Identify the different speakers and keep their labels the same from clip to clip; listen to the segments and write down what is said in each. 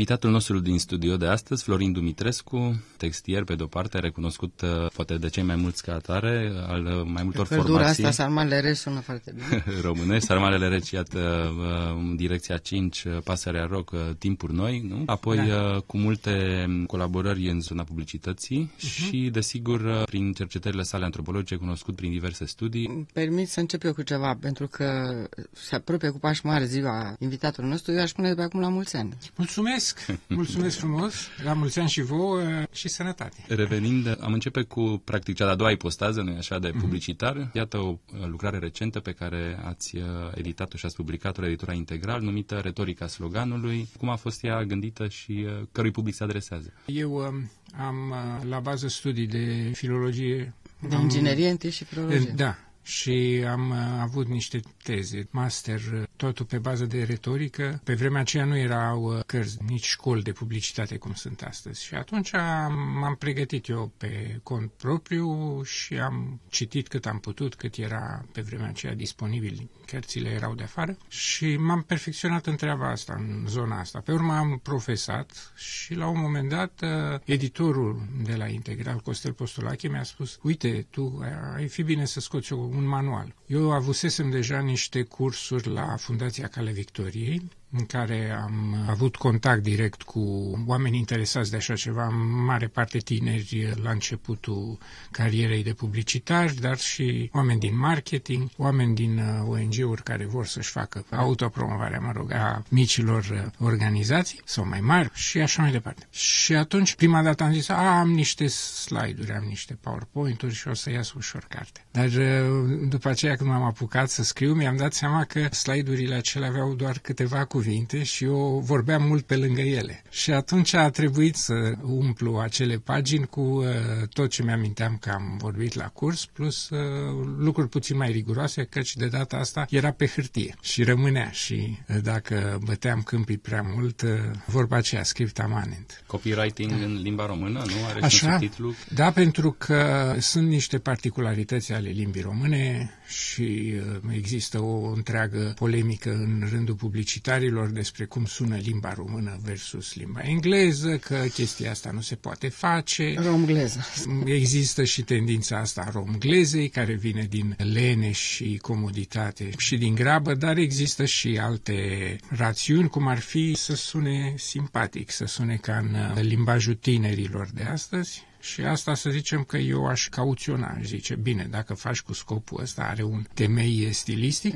Speaker 1: Invitatul nostru din studio de astăzi, Florin Dumitrescu, textier pe de-o parte, recunoscut uh, poate de cei mai mulți ca atare, al uh, mai multor
Speaker 2: Căldura
Speaker 1: formații
Speaker 2: asta, sarmalele rece, sună foarte bine.
Speaker 1: românești, Sarmalele Reci, iată, uh, direcția 5, Pasărea Roc, Timpuri Noi, nu? Apoi
Speaker 2: Da.
Speaker 1: cu multe colaborări în zona publicității și, desigur, prin cercetările sale antropologice, cunoscut prin diverse studii.
Speaker 2: Îmi Permit să încep eu cu ceva, pentru că se apropie cu pași mari ziua invitatorului nostru, eu aș spune de pe acum la mulți ani.
Speaker 3: Mulțumesc, mulțumesc frumos, la mulți ani și vouă și sănătate.
Speaker 1: Revenind, am începe cu, practic, cea de-a doua ipostază, nu așa, de publicitar. Iată o uh, lucrare recentă pe care ați uh, editat-o și ați publicat-o la editura Integral, numită Retorica sloganului. Cum a fost ea gândită și uh, cărui public se adresează?
Speaker 3: Eu um, am uh, la bază studii de filologie.
Speaker 2: De
Speaker 3: am-
Speaker 2: inginerie întâi și filologie.
Speaker 3: Da, și am uh, avut niște teze, master, uh, totul pe bază de retorică. Pe vremea aceea nu erau uh, cărți, nici școli de publicitate cum sunt astăzi. Și atunci am- m-am pregătit eu pe cont propriu și am citit cât am putut, cât era pe vremea aceea disponibil. Cărțile erau de afară și m-am perfecționat în treaba asta, în zona asta. Pe urmă am profesat și la un moment dat uh, editorul de la Integral, Costel Postolache, mi-a spus uite, tu ai fi bine să scoți o- un manual. Eu avusesem deja niște cursuri la Fundația Cale Victoriei, în care am avut contact direct cu oameni interesați de așa ceva, în mare parte tineri la începutul carierei de publicitari, dar și oameni din marketing, oameni din uh, ONG-uri care vor să-și facă autopromovarea, mă rog, a micilor uh, organizații sau mai mari și așa mai departe. Și atunci, prima dată am zis, a, am niște slide-uri, am niște PowerPoint-uri și o să iasă ușor carte. Dar uh, după aceea când m-am apucat să scriu, mi-am dat seama că slide-urile acelea aveau doar câteva cuvinte și eu vorbeam mult pe lângă ele. Și atunci a trebuit să umplu acele pagini cu uh, tot ce mi-aminteam că am vorbit la curs, plus uh, lucruri puțin mai riguroase, căci de data asta era pe hârtie și rămânea și uh, dacă băteam câmpii prea mult, uh, vorba aceea, script amanent.
Speaker 1: Copywriting în limba română, nu? Are și
Speaker 3: Așa?
Speaker 1: un subtitlu?
Speaker 3: Da, pentru că sunt niște particularități ale limbii române și uh, există o întreagă polemică în rândul publicitarilor despre cum sună limba română versus limba engleză, că chestia asta nu se poate face.
Speaker 2: Romgleză.
Speaker 3: Există și tendința asta a romglezei, care vine din lene și comoditate și din grabă, dar există și alte rațiuni, cum ar fi să sune simpatic, să sune ca în uh, limbajul tinerilor de astăzi. Și asta să zicem că eu aș cauționa, aș zice, bine, dacă faci cu scopul ăsta, are un temei stilistic,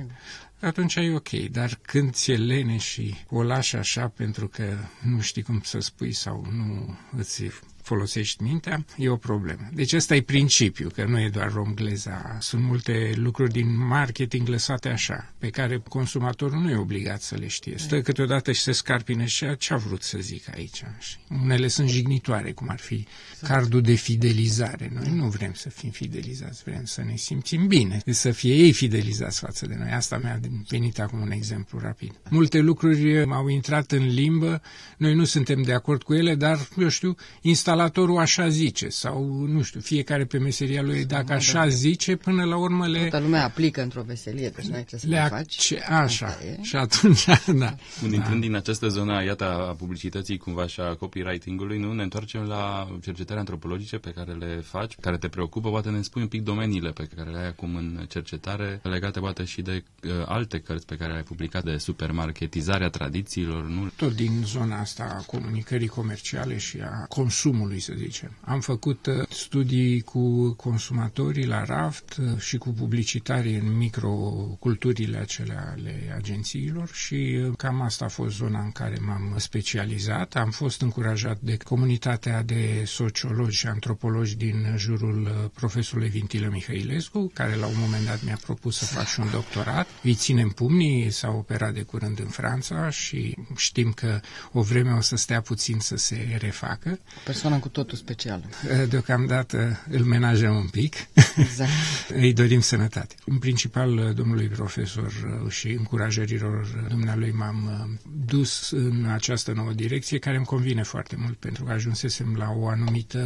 Speaker 3: atunci e ok, dar când ți-e lene și o lași așa pentru că nu știi cum să spui sau nu îți folosești mintea, e o problemă. Deci ăsta e principiul, că nu e doar romgleza. Sunt multe lucruri din marketing lăsate așa, pe care consumatorul nu e obligat să le știe. Stă câteodată și se scarpine și ce a vrut să zic aici. Și unele sunt jignitoare, cum ar fi cardul de fidelizare. Noi nu vrem să fim fidelizați, vrem să ne simțim bine, să fie ei fidelizați față de noi. Asta mi-a venit acum un exemplu rapid. Multe lucruri au intrat în limbă, noi nu suntem de acord cu ele, dar, eu știu, instalatorul așa zice sau, nu știu, fiecare pe meseria lui, dacă așa zice, până la urmă le...
Speaker 2: Toată lumea aplică într-o veselie, deci nu ai ce să
Speaker 3: le
Speaker 2: mai
Speaker 3: ac-
Speaker 2: faci.
Speaker 3: ce- așa.
Speaker 2: Asta e.
Speaker 3: Și atunci, da.
Speaker 1: Când intrând din această zonă, iată, a publicității cumva și a copywriting-ului, nu? Ne întoarcem la cercetări antropologice pe care le faci, care te preocupă, poate ne spui un pic domeniile pe care le ai acum în cercetare, legate poate și de uh, alte cărți pe care le-ai publicat, de supermarketizarea tradițiilor, nu?
Speaker 3: tot din zona asta a comunicării comerciale și a consumului, să zicem. Am făcut uh, studii cu consumatorii la raft uh, și cu publicitarii în microculturile acelea ale agențiilor și uh, cam asta a fost zona în care m-am specializat. Am fost încurajat de comunitatea de sociologi și antropologi din jurul uh, profesorului Vintilă Mihailescu, care la un moment dat mi-a propus să fac și un doctorat. Îi ținem pumnii, s-a operat de curând în Franța și știm că o vreme o să stea puțin să se refacă.
Speaker 2: O persoană persoană cu totul specială.
Speaker 3: Deocamdată îl menajăm un pic.
Speaker 2: Exact.
Speaker 3: Îi dorim sănătate. În principal, domnului profesor și încurajărilor dumnealui m-am dus în această nouă direcție, care îmi convine foarte mult, pentru că ajunsesem la o anumită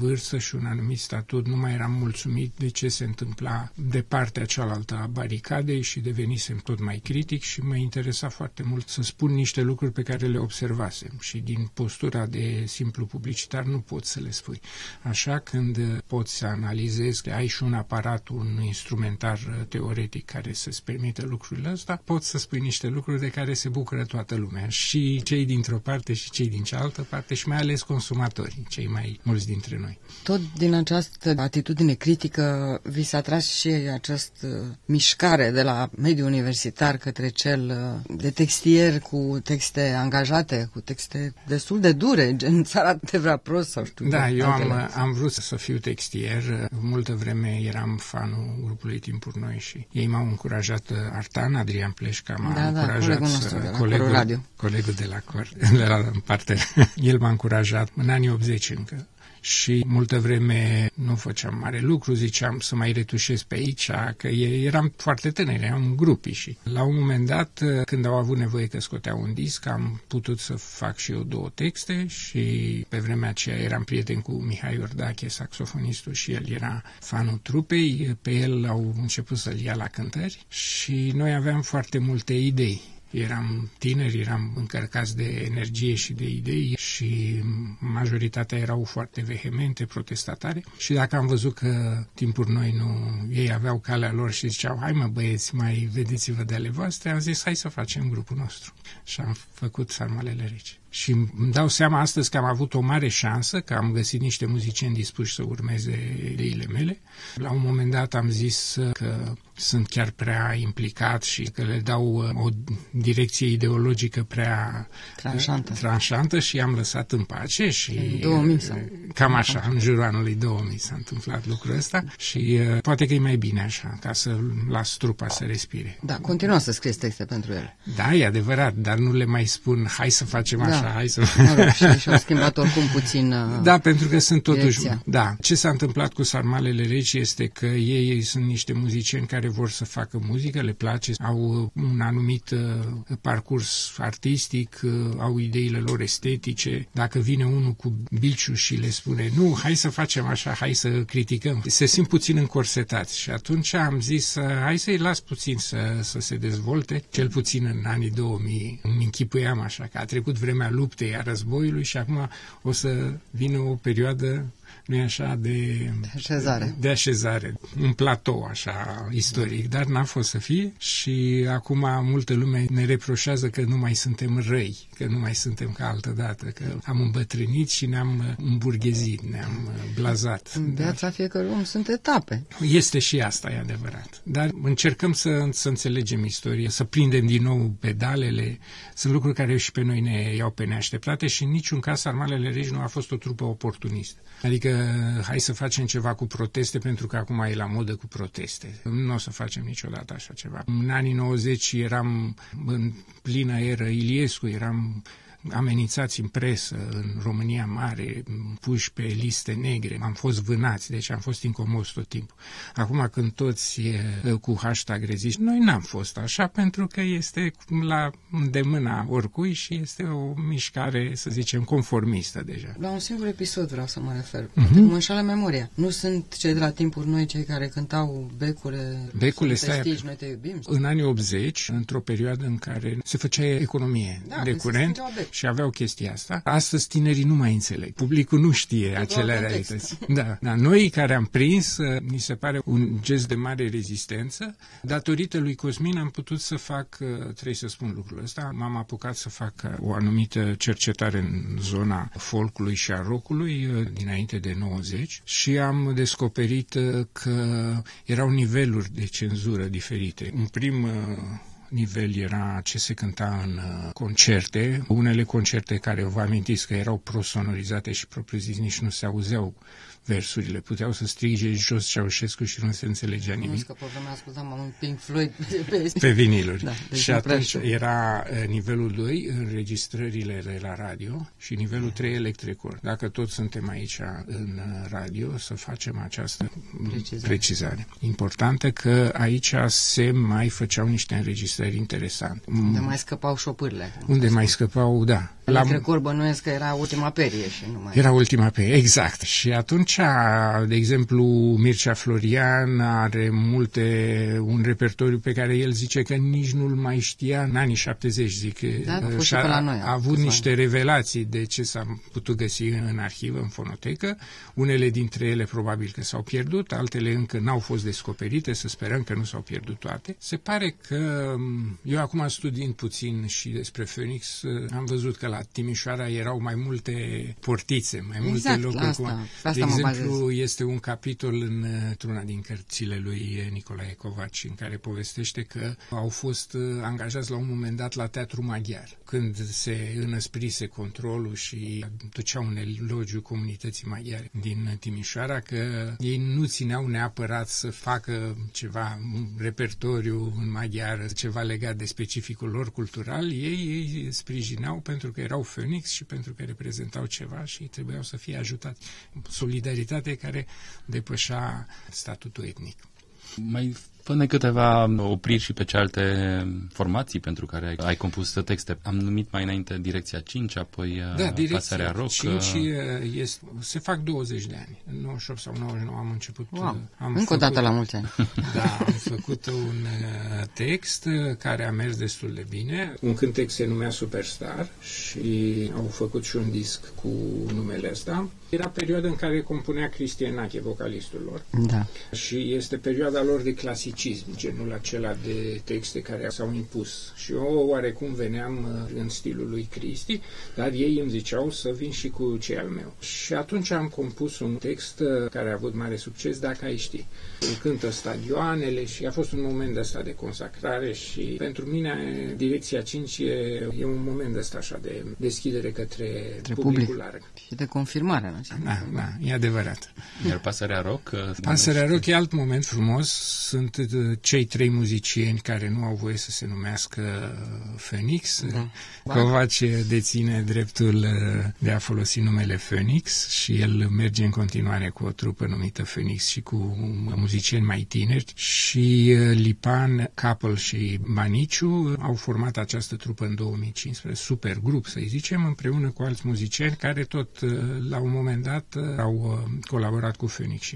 Speaker 3: vârstă și un anumit statut. Nu mai eram mulțumit de ce se întâmpla de partea cealaltă a baricadei și devenisem tot mai critic și mă interesa foarte mult să spun niște lucruri pe care le observasem și din postura de simplu publicitar nu pot să le spui. Așa când poți să analizezi, ai și un aparat, un instrumentar teoretic care să-ți permită lucrurile astea, poți să spui niște lucruri de care se bucură toată lumea, și cei dintr-o parte și cei din cealaltă parte și mai ales consumatorii, cei mai mulți dintre noi.
Speaker 2: Tot din această atitudine critică vi s-a tras și această mișcare de la mediul universitar către cel de textier cu texte angajate, cu texte destul de dure, gen țara te vrea prost sau știu.
Speaker 3: Da, eu am, am vrut să fiu textier. Multă vreme eram fanul grupului Timpuri Noi și ei m-au încurajat, Artan, Adrian Pleșca m-a
Speaker 2: da, da,
Speaker 3: încurajat,
Speaker 2: colegul, nostru de la
Speaker 3: colegul,
Speaker 2: Radio.
Speaker 3: colegul de la Cor, de la parte, el m-a încurajat în anii 80 încă și multă vreme nu făceam mare lucru, ziceam să mai retușez pe aici, că eram foarte tânăr, eram grupi și la un moment dat, când au avut nevoie că scoteau un disc, am putut să fac și eu două texte și pe vremea aceea eram prieten cu Mihai Iordache, saxofonistul și el era fanul trupei, pe el au început să-l ia la cântări și noi aveam foarte multe idei eram tineri, eram încărcați de energie și de idei și majoritatea erau foarte vehemente, protestatare și dacă am văzut că timpuri noi nu, ei aveau calea lor și ziceau, hai mă băieți, mai vedeți-vă de ale voastre, am zis, hai să facem grupul nostru. Și am făcut Sarmalele Rece. Și îmi dau seama astăzi că am avut o mare șansă, că am găsit niște muzicieni dispuși să urmeze ideile mele. La un moment dat am zis că sunt chiar prea implicat și că le dau uh, o direcție ideologică prea
Speaker 2: tranșantă,
Speaker 3: tranșantă și am lăsat în pace și
Speaker 2: în 2000 sau...
Speaker 3: cam așa, în jurul anului 2000 s-a întâmplat lucrul ăsta și uh, poate că e mai bine așa, ca să las trupa să respire.
Speaker 2: Da, continuă să scrieți texte pentru el.
Speaker 3: Da, e adevărat, dar nu le mai spun, hai să facem da. așa, hai să...
Speaker 2: Mă rog, și, și au schimbat oricum puțin uh,
Speaker 3: Da, pentru că sunt totuși...
Speaker 2: direcția.
Speaker 3: Da, ce s-a întâmplat cu Sarmalele Reci este că ei, ei sunt niște muzicieni care vor să facă muzică, le place, au un anumit uh, parcurs artistic, uh, au ideile lor estetice. Dacă vine unul cu biciu și le spune, nu, hai să facem așa, hai să criticăm, se simt puțin încorsetați și atunci am zis, uh, hai să-i las puțin să, să se dezvolte, cel puțin în anii 2000. Îmi închipuiam așa că a trecut vremea luptei, a războiului și acum o să vină o perioadă nu e așa, de,
Speaker 2: de așezare.
Speaker 3: De așezare, un platou așa istoric, dar n-a fost să fie și acum multă lume ne reproșează că nu mai suntem răi, că nu mai suntem ca altă dată, că am îmbătrânit și ne-am îmburghezit, ne-am blazat.
Speaker 2: În viața dar... fiecărui om sunt etape.
Speaker 3: Este și asta, e adevărat. Dar încercăm să, să înțelegem istoria, să prindem din nou pedalele. Sunt lucruri care și pe noi ne iau pe neașteptate și în niciun caz Armalele Regi nu a fost o trupă oportunistă. Adică hai să facem ceva cu proteste pentru că acum e la modă cu proteste. Nu o să facem niciodată așa ceva. În anii 90 eram în plină eră Iliescu, eram amenințați în presă, în România Mare, puși pe liste negre, am fost vânați, deci am fost incomos tot timpul. Acum când toți e, cu hashtag reziști, noi n-am fost așa pentru că este la îndemâna oricui și este o mișcare, să zicem, conformistă deja.
Speaker 2: La un singur episod vreau să mă refer, uh-huh. cum înșală memoria. Nu sunt cei de la timpuri noi cei care cântau becule,
Speaker 3: becule stai,
Speaker 2: prestij, noi te iubim?
Speaker 3: În anii 80, într-o perioadă în care se făcea economie
Speaker 2: da,
Speaker 3: de curent, și aveau chestia asta. Astăzi tinerii nu mai înțeleg. Publicul nu știe de acele realități. Da, da. Noi care am prins, mi se pare un gest de mare rezistență. Datorită lui Cosmin am putut să fac, trebuie să spun lucrul ăsta, m-am apucat să fac o anumită cercetare în zona folcului și a rockului dinainte de 90 și am descoperit că erau niveluri de cenzură diferite. Un prim nivel era ce se cânta în uh, concerte. Unele concerte care vă amintiți că erau prosonorizate și propriu-zis nici nu se auzeau versurile. Puteau să strige jos Ceaușescu și nu se înțelegea nimic. Nu,
Speaker 2: că pe vremea ascultam un Pink Floyd pe, pe,
Speaker 3: pe viniluri. Da, deci și atunci era uh, nivelul 2, înregistrările de la radio și nivelul 3, electricor. Dacă toți suntem aici în uh, radio, să facem această precizare. precizare. Importantă că aici se mai făceau niște înregistrări interesante.
Speaker 2: Unde mai scăpau șopârle.
Speaker 3: Unde mai scăpau, da.
Speaker 2: Electricor bănuiesc că era ultima perie și nu mai...
Speaker 3: Era ultima perie, exact. Și atunci atunci, de exemplu, Mircea Florian are multe, un repertoriu pe care el zice că nici nu-l mai știa în anii 70, zic.
Speaker 2: Da, și a, la noi,
Speaker 3: a avut niște ani. revelații de ce s-a putut găsi în arhivă, în fonotecă. Unele dintre ele probabil că s-au pierdut, altele încă n-au fost descoperite, să sperăm că nu s-au pierdut toate. Se pare că, eu acum studiind puțin și despre Phoenix, am văzut că la Timișoara erau mai multe portițe, mai
Speaker 2: exact,
Speaker 3: multe locuri.
Speaker 2: Asta, cu... asta
Speaker 3: de exemplu, este un capitol în, într-una din cărțile lui Nicolae Covaci, în care povestește că au fost uh, angajați la un moment dat la Teatru Maghiar, când se înăsprise controlul și duceau un elogiu comunității maghiare din Timișoara, că ei nu țineau neapărat să facă ceva, un repertoriu în maghiară, ceva legat de specificul lor cultural, ei, ei sprijineau pentru că erau Phoenix și pentru că reprezentau ceva și trebuiau să fie ajutați. Solidar solidaritate care depășea statutul etnic.
Speaker 1: Mai Până câteva opriri și pe cealaltă formații pentru care ai, ai compus texte. Am numit mai înainte Direcția 5, apoi
Speaker 3: da, uh,
Speaker 1: Pasarea Rock.
Speaker 3: 5 uh, este, se fac 20 de ani. În 98 sau 99 am început.
Speaker 2: Wow. Uh, am Încă făcut, o dată la mulți ani.
Speaker 3: Da, am făcut un text care a mers destul de bine. Un cântec se numea Superstar și au făcut și un disc cu numele ăsta. Era perioada în care compunea Cristian Nache, vocalistul lor.
Speaker 2: Da.
Speaker 3: Și este perioada lor de clasic clasicism, genul acela de texte care s-au impus. Și eu oarecum veneam uh, în stilul lui Cristi, dar ei îmi ziceau să vin și cu ce al meu. Și atunci am compus un text uh, care a avut mare succes, dacă ai ști. Îmi cântă stadioanele și a fost un moment ăsta de consacrare și pentru mine Direcția 5 e, e un moment ăsta așa de deschidere către, către publicul public. larg.
Speaker 2: Și de confirmare.
Speaker 3: Da, da, e adevărat.
Speaker 1: Iar Pasărea Rock? Uh,
Speaker 3: Pasărea Rock e alt moment frumos. Sunt cei trei muzicieni care nu au voie să se numească Phoenix. Da. Covaci deține dreptul uh, de a folosi numele Phoenix și el merge în continuare cu o trupă numită Phoenix și cu muzicieni mai tineri și uh, Lipan, Capel și Maniciu au format această trupă în 2015, super grup să zicem, împreună cu alți muzicieni care tot uh, la un moment dat au colaborat cu Phoenix.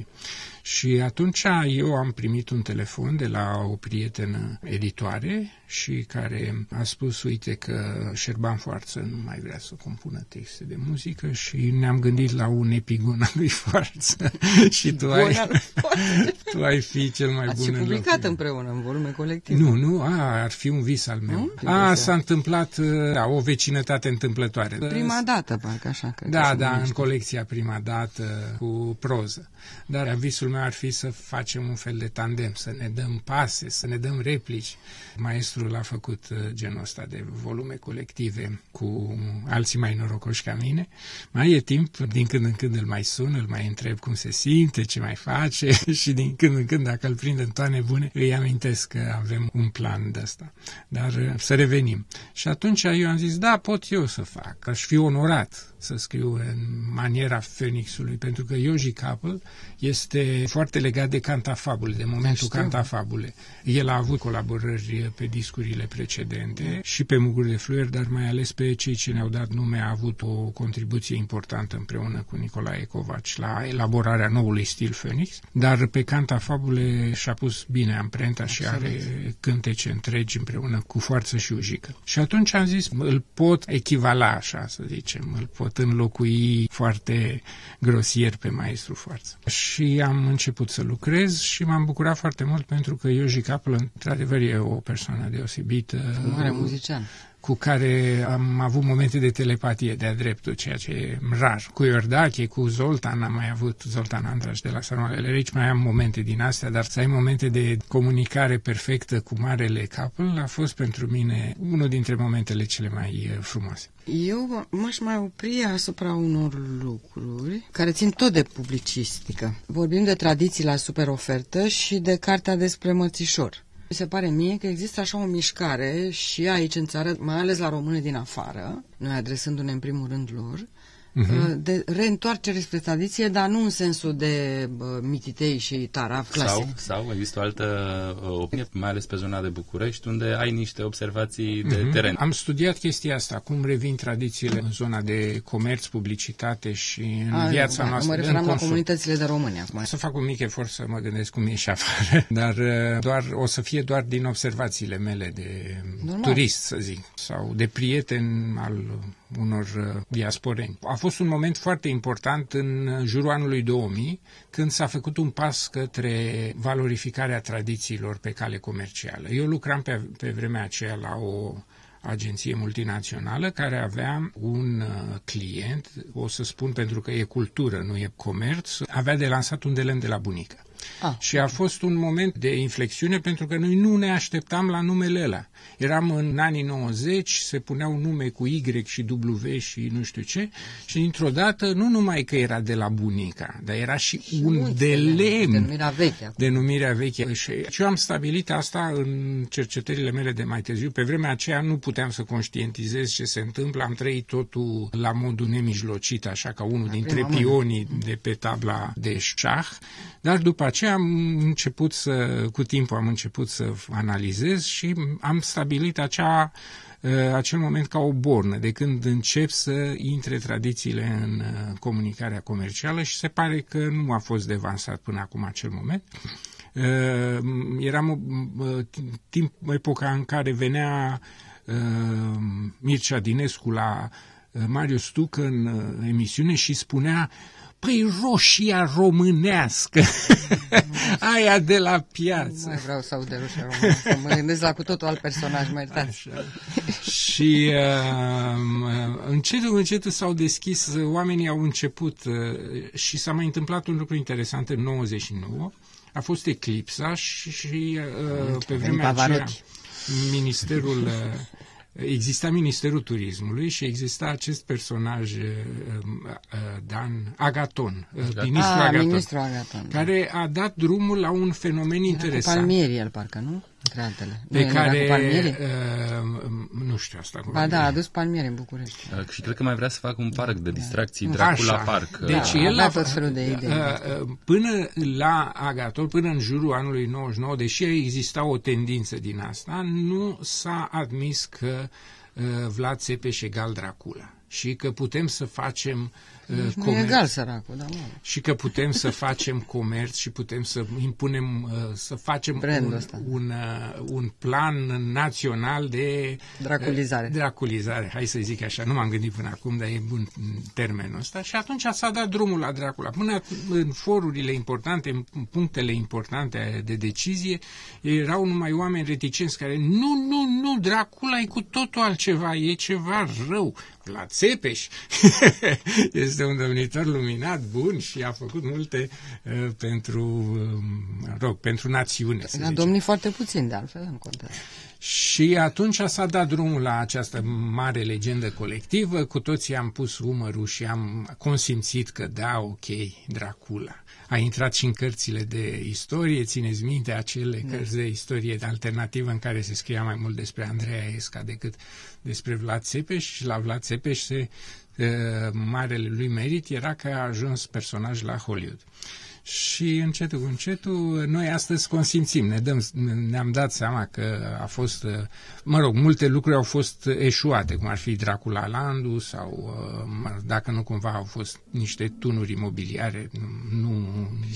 Speaker 3: Și atunci eu am primit un telefon de la o prietenă editoare și care a spus, uite că Șerban Foarță nu mai vrea să compună texte de muzică și ne-am gândit la un epigon al lui Foarță și tu ai, tu ai fi cel mai
Speaker 2: Ați
Speaker 3: bun
Speaker 2: publicat în împreună în volume colectiv.
Speaker 3: Nu, nu, a, ar fi un vis al meu. Nu? A, s-a întâmplat da, o vecinătate întâmplătoare.
Speaker 2: Prima dată, parcă așa.
Speaker 3: Că da, da, în colecția prima dată cu proză. Dar visul meu ar fi să facem un fel de tandem, să ne dăm pase, să ne dăm replici. Maestrul a făcut uh, genul ăsta de volume colective cu alții mai norocoși ca mine. Mai e timp, din când în când îl mai sun, îl mai întreb cum se simte, ce mai face și din când în când, dacă îl prind în toane bune, îi amintesc că avem un plan de ăsta. Dar uh, să revenim. Și atunci eu am zis, da, pot eu să fac. Aș fi onorat să scriu în maniera Phoenixului, pentru că Yoji Capel este foarte legat de cantafabule, de momentul cantafabule. El a avut colaborări pe discurile precedente și pe Mugurile Fluier, dar mai ales pe cei ce ne-au dat nume a avut o contribuție importantă împreună cu Nicolae Covaci la elaborarea noului stil Phoenix, dar pe cantafabule și-a pus bine amprenta și are cântece întregi împreună cu Foarță și Ujică. Și atunci am zis, îl pot echivala, așa să zicem, îl pot pot înlocui foarte grosier pe maestru Foarță. Și am început să lucrez și m-am bucurat foarte mult pentru că Ioji Capel, într-adevăr, e o persoană deosebită.
Speaker 2: Un mare muzician
Speaker 3: cu care am avut momente de telepatie de-a dreptul, ceea ce e rar. Cu Iordache, cu Zoltan am mai avut, Zoltan Andraș de la Sarmalele Rici, mai am momente din astea, dar să ai momente de comunicare perfectă cu marele couple a fost pentru mine unul dintre momentele cele mai uh, frumoase.
Speaker 2: Eu m-aș mai opri asupra unor lucruri care țin tot de publicistică. Vorbim de tradiții la superofertă și de cartea despre mățișor. Mi se pare mie că există așa o mișcare și aici în țară, mai ales la români din afară, noi adresându-ne în primul rând lor, uh-huh. de reîntoarcere spre tradiție, dar nu în sensul de uh, mititei și taraf clasic.
Speaker 1: Sau, sau există o altă uh, opinie, mai ales pe zona de București, unde ai niște observații de uh-huh. teren.
Speaker 3: Am studiat chestia asta, cum revin tradițiile în zona de comerț, publicitate și în A, viața
Speaker 2: da,
Speaker 3: noastră.
Speaker 2: Mă referam la comunitățile de români acum.
Speaker 3: Să fac un mic efort să mă gândesc cum e și afară, dar uh, doar, o să fie doar din observațiile mele de Normal. turist, să zic, sau de prieten al unor uh, diasporeni. A fost un moment foarte important în jurul anului 2000, când s-a făcut un pas către valorificarea tradițiilor pe cale comercială. Eu lucram pe, pe vremea aceea la o agenție multinațională care avea un uh, client, o să spun pentru că e cultură, nu e comerț, avea de lansat un de lemn de la bunică. Ah. Și a fost un moment de inflexiune pentru că noi nu ne așteptam la numele ăla. Eram în anii 90, se puneau nume cu Y și W și nu știu ce și dintr-o dată nu numai că era de la bunica, dar era și, și un de lemn.
Speaker 2: Denumirea veche.
Speaker 3: Denumirea veche. Și eu am stabilit asta în cercetările mele de mai târziu. Pe vremea aceea nu puteam să conștientizez ce se întâmplă. Am trăit totul la modul nemijlocit, așa ca unul dintre pionii de pe tabla de șah. Dar după aceea am început să, cu timpul am început să analizez și am stabilit acea, uh, acel moment ca o bornă, de când încep să intre tradițiile în uh, comunicarea comercială și se pare că nu a fost devansat până acum acel moment. Uh, eram timp, epoca în care venea Mircea Dinescu la Marius Stucă în emisiune și spunea Păi roșia românească, aia de la piață.
Speaker 2: Nu mai vreau să aud de roșia românească, mă gândesc la cu totul alt personaj, mai Așa.
Speaker 3: Și uh, încetul, încetul s-au deschis, oamenii au început uh, și s-a mai întâmplat un lucru interesant în 99, a fost eclipsa și, și uh, pe vremea aceea Ministerul uh, exista Ministerul Turismului și exista acest personaj, uh, uh, Dan Agaton, uh,
Speaker 2: Agaton. ministrul, ah, Agaton, ministrul Agaton,
Speaker 3: care a dat drumul la un fenomen Era interesant.
Speaker 2: Palmieri, el parcă, nu? Între altele.
Speaker 3: Pe nu care, uh, nu știu asta.
Speaker 2: Ba da, a adus palmieri în București.
Speaker 1: Uh, și cred că mai vrea să facă un parc de distracții, Dracula Așa. Park.
Speaker 3: Deci
Speaker 2: da,
Speaker 3: el a
Speaker 2: tot felul de idei. Uh,
Speaker 3: uh, până la Agator, până în jurul anului 99, deși exista o tendință din asta, nu s-a admis că uh, Vlad Țepeș egal Dracula și că putem să facem
Speaker 2: uh, comerț. egal săracul, da, mă.
Speaker 3: Și că putem să facem comerț și putem să impunem, uh, să facem un, un, uh, un plan național de
Speaker 2: draculizare.
Speaker 3: draculizare, hai să zic așa, nu m-am gândit până acum, dar e bun termenul ăsta. Și atunci s-a dat drumul la Dracula. Până în forurile importante, în punctele importante de decizie, erau numai oameni reticenți care nu, nu, nu, Dracula e cu totul altceva, e ceva rău la Țepeș. este un domnitor luminat, bun și a făcut multe uh, pentru, uh, rog, pentru națiune.
Speaker 2: A domnit foarte puțin, de altfel, în contează.
Speaker 3: Și atunci s-a dat drumul la această mare legendă colectivă, cu toții am pus umărul și am consimțit că da, ok, Dracula a intrat și în cărțile de istorie, țineți minte acele da. cărți de istorie alternativă în care se scria mai mult despre Andreea Esca decât despre Vlad Țepeș și la Vlad Țepeș se, uh, marele lui merit era că a ajuns personaj la Hollywood. Și încetul cu încetul noi astăzi consimțim, ne dăm, ne-am dat seama că a fost, mă rog, multe lucruri au fost eșuate, cum ar fi Dracula Landu sau dacă nu cumva au fost niște tunuri imobiliare, nu...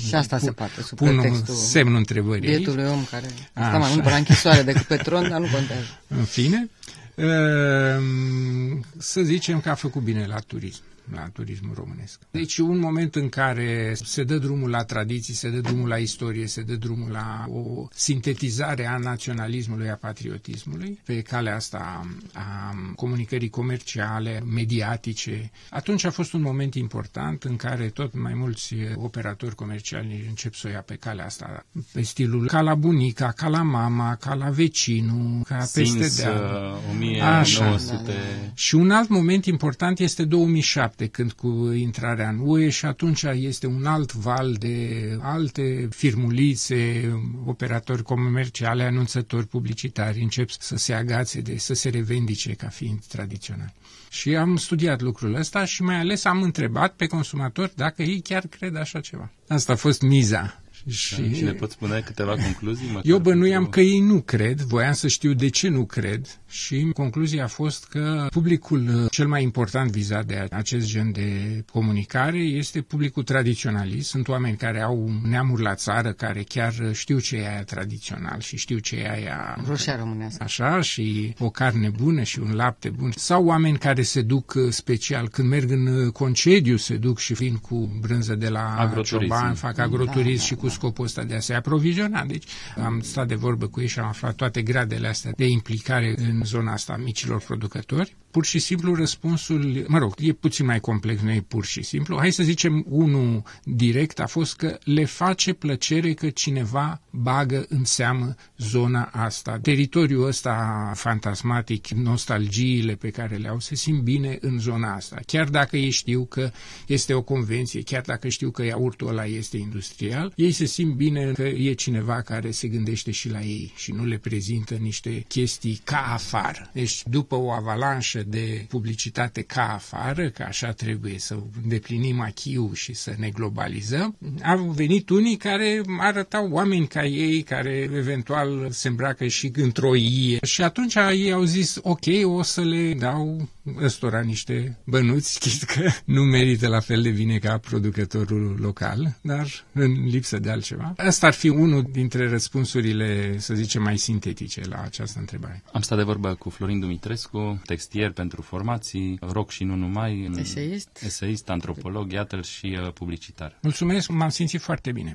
Speaker 2: Și asta pun, se poate, sub
Speaker 3: pun un semnul întrebării
Speaker 2: Bietului om care asta mai mult pe la închisoare decât pe tron, dar nu contează.
Speaker 3: În fine, Ehm, să zicem că a făcut bine la turism la turismul românesc. Deci un moment în care se dă drumul la tradiții, se dă drumul la istorie, se dă drumul la o sintetizare a naționalismului, a patriotismului, pe calea asta a comunicării comerciale, mediatice. Atunci a fost un moment important în care tot mai mulți operatori comerciali încep să o ia pe calea asta, pe stilul ca la bunica, ca la mama, ca la vecinul, ca
Speaker 1: Sins,
Speaker 3: peste deal.
Speaker 1: 1900...
Speaker 3: Așa.
Speaker 1: Da,
Speaker 3: Și un alt moment important este 2007, când cu intrarea în UE și atunci este un alt val de alte firmulițe, operatori comerciale, anunțători publicitari încep să se agațe, de, să se revendice ca fiind tradițional. Și am studiat lucrul ăsta și mai ales am întrebat pe consumatori dacă ei chiar cred așa ceva. Asta a fost miza
Speaker 1: și, și ne pot spune câteva concluzii?
Speaker 3: Eu bănuiam că ei nu cred, voiam să știu de ce nu cred și concluzia a fost că publicul cel mai important vizat de acest gen de comunicare este publicul tradiționalist. Sunt oameni care au neamuri la țară, care chiar știu ce e aia tradițional și știu ce e aia...
Speaker 2: Roșia românească.
Speaker 3: Așa, și o carne bună și un lapte bun. Sau oameni care se duc special când merg în concediu, se duc și vin cu brânză de la cioban, fac agroturism da, da, și cu scopul ăsta de a se aproviziona. Deci am stat de vorbă cu ei și am aflat toate gradele astea de implicare în zona asta a micilor producători. Pur și simplu răspunsul, mă rog, e puțin mai complex, nu e pur și simplu. Hai să zicem unul direct a fost că le face plăcere că cineva bagă în seamă zona asta. Teritoriul ăsta fantasmatic, nostalgiile pe care le au, se simt bine în zona asta. Chiar dacă ei știu că este o convenție, chiar dacă știu că iaurtul ăla este industrial, ei se simt bine că e cineva care se gândește și la ei și nu le prezintă niște chestii ca afară. Deci după o avalanșă de publicitate ca afară, că așa trebuie să îndeplinim achiul și să ne globalizăm, au venit unii care arătau oameni ca ei, care eventual se îmbracă și într-o ie. Și atunci ei au zis, ok, o să le dau ăstora niște bănuți, chit că nu merită la fel de bine ca producătorul local, dar în lipsă de altceva. Asta ar fi unul dintre răspunsurile, să zicem, mai sintetice la această întrebare.
Speaker 1: Am stat de vorbă cu Florin Dumitrescu, textier pentru formații, rock și nu numai,
Speaker 2: eseist,
Speaker 1: eseist antropolog, iată și uh, publicitar.
Speaker 3: Mulțumesc, m-am simțit foarte bine.